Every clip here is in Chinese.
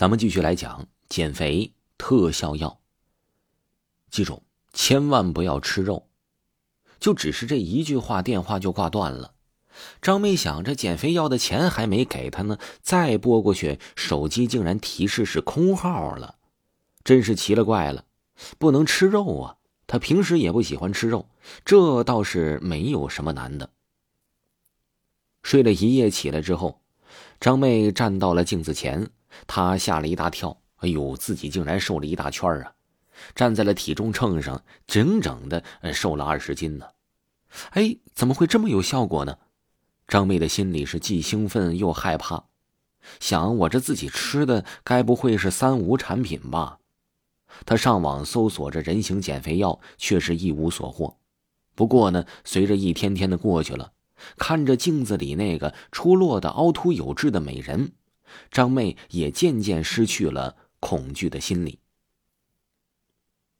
咱们继续来讲减肥特效药。记住，千万不要吃肉。就只是这一句话，电话就挂断了。张妹想着减肥药的钱还没给他呢，再拨过去，手机竟然提示是空号了，真是奇了怪了。不能吃肉啊，他平时也不喜欢吃肉，这倒是没有什么难的。睡了一夜，起来之后，张妹站到了镜子前。他吓了一大跳，哎呦，自己竟然瘦了一大圈啊！站在了体重秤上，整整的瘦了二十斤呢。哎，怎么会这么有效果呢？张妹的心里是既兴奋又害怕，想我这自己吃的该不会是三无产品吧？她上网搜索着人形减肥药，却是一无所获。不过呢，随着一天天的过去了，看着镜子里那个出落的凹凸有致的美人。张妹也渐渐失去了恐惧的心理。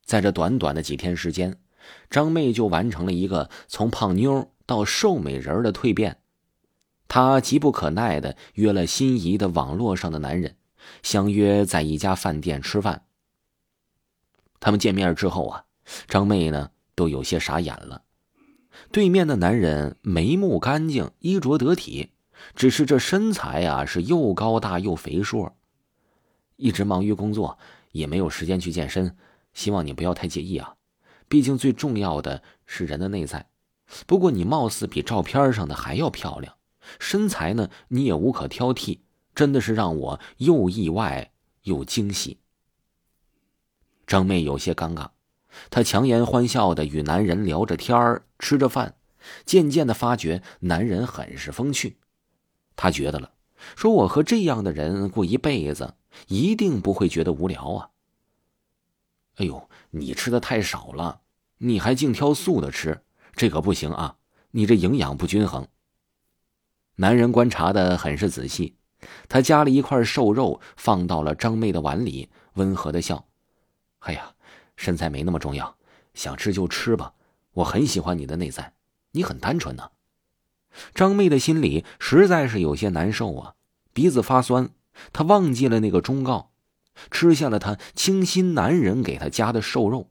在这短短的几天时间，张妹就完成了一个从胖妞到瘦美人的蜕变。她急不可耐的约了心仪的网络上的男人，相约在一家饭店吃饭。他们见面之后啊，张妹呢都有些傻眼了。对面的男人眉目干净，衣着得体。只是这身材呀，是又高大又肥硕。一直忙于工作，也没有时间去健身。希望你不要太介意啊，毕竟最重要的是人的内在。不过你貌似比照片上的还要漂亮，身材呢你也无可挑剔，真的是让我又意外又惊喜。张妹有些尴尬，她强颜欢笑的与男人聊着天儿，吃着饭，渐渐的发觉男人很是风趣。他觉得了，说：“我和这样的人过一辈子，一定不会觉得无聊啊。”哎呦，你吃的太少了，你还净挑素的吃，这可不行啊！你这营养不均衡。男人观察的很是仔细，他夹了一块瘦肉放到了张妹的碗里，温和的笑：“哎呀，身材没那么重要，想吃就吃吧。我很喜欢你的内在，你很单纯呢。”张妹的心里实在是有些难受啊，鼻子发酸，她忘记了那个忠告，吃下了她倾心男人给她夹的瘦肉。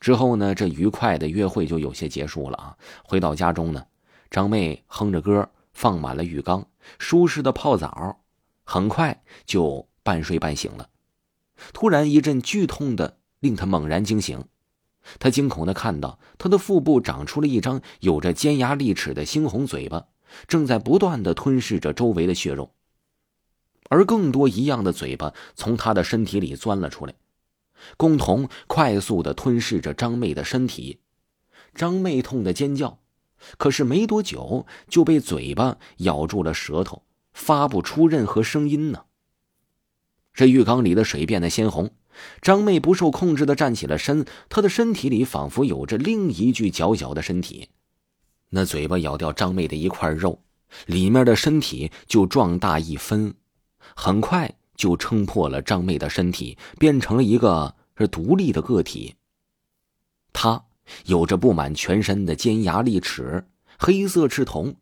之后呢，这愉快的约会就有些结束了啊。回到家中呢，张妹哼着歌，放满了浴缸，舒适的泡澡，很快就半睡半醒了。突然一阵剧痛的令她猛然惊醒。他惊恐的看到，他的腹部长出了一张有着尖牙利齿的猩红嘴巴，正在不断的吞噬着周围的血肉，而更多一样的嘴巴从他的身体里钻了出来，共同快速的吞噬着张妹的身体。张妹痛的尖叫，可是没多久就被嘴巴咬住了舌头，发不出任何声音呢。这浴缸里的水变得鲜红。张妹不受控制的站起了身，她的身体里仿佛有着另一具小小的身体。那嘴巴咬掉张妹的一块肉，里面的身体就壮大一分，很快就撑破了张妹的身体，变成了一个是独立的个体。他有着布满全身的尖牙利齿，黑色赤瞳，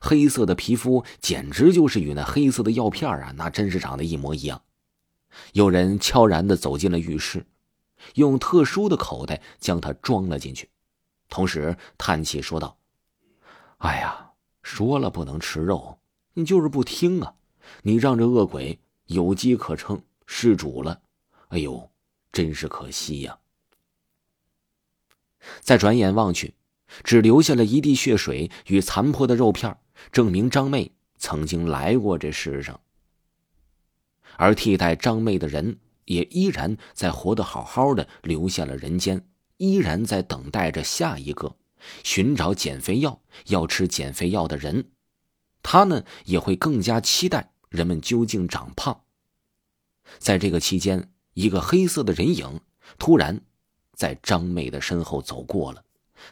黑色的皮肤简直就是与那黑色的药片啊，那真是长得一模一样。有人悄然的走进了浴室，用特殊的口袋将它装了进去，同时叹气说道：“哎呀，说了不能吃肉，你就是不听啊！你让这恶鬼有机可乘，失主了，哎呦，真是可惜呀！”再转眼望去，只留下了一地血水与残破的肉片，证明张妹曾经来过这世上。而替代张妹的人也依然在活得好好的，留下了人间，依然在等待着下一个寻找减肥药、要吃减肥药的人。他呢也会更加期待人们究竟长胖。在这个期间，一个黑色的人影突然在张妹的身后走过了，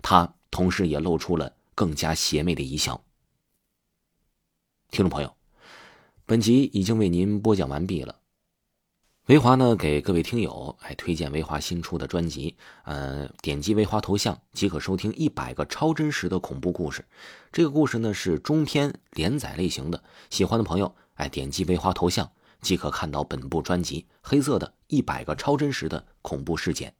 他同时也露出了更加邪魅的一笑。听众朋友。本集已经为您播讲完毕了。维华呢，给各位听友哎推荐维华新出的专辑，呃，点击维华头像即可收听一百个超真实的恐怖故事。这个故事呢是中篇连载类型的，喜欢的朋友哎点击维华头像即可看到本部专辑黑色的一百个超真实的恐怖事件。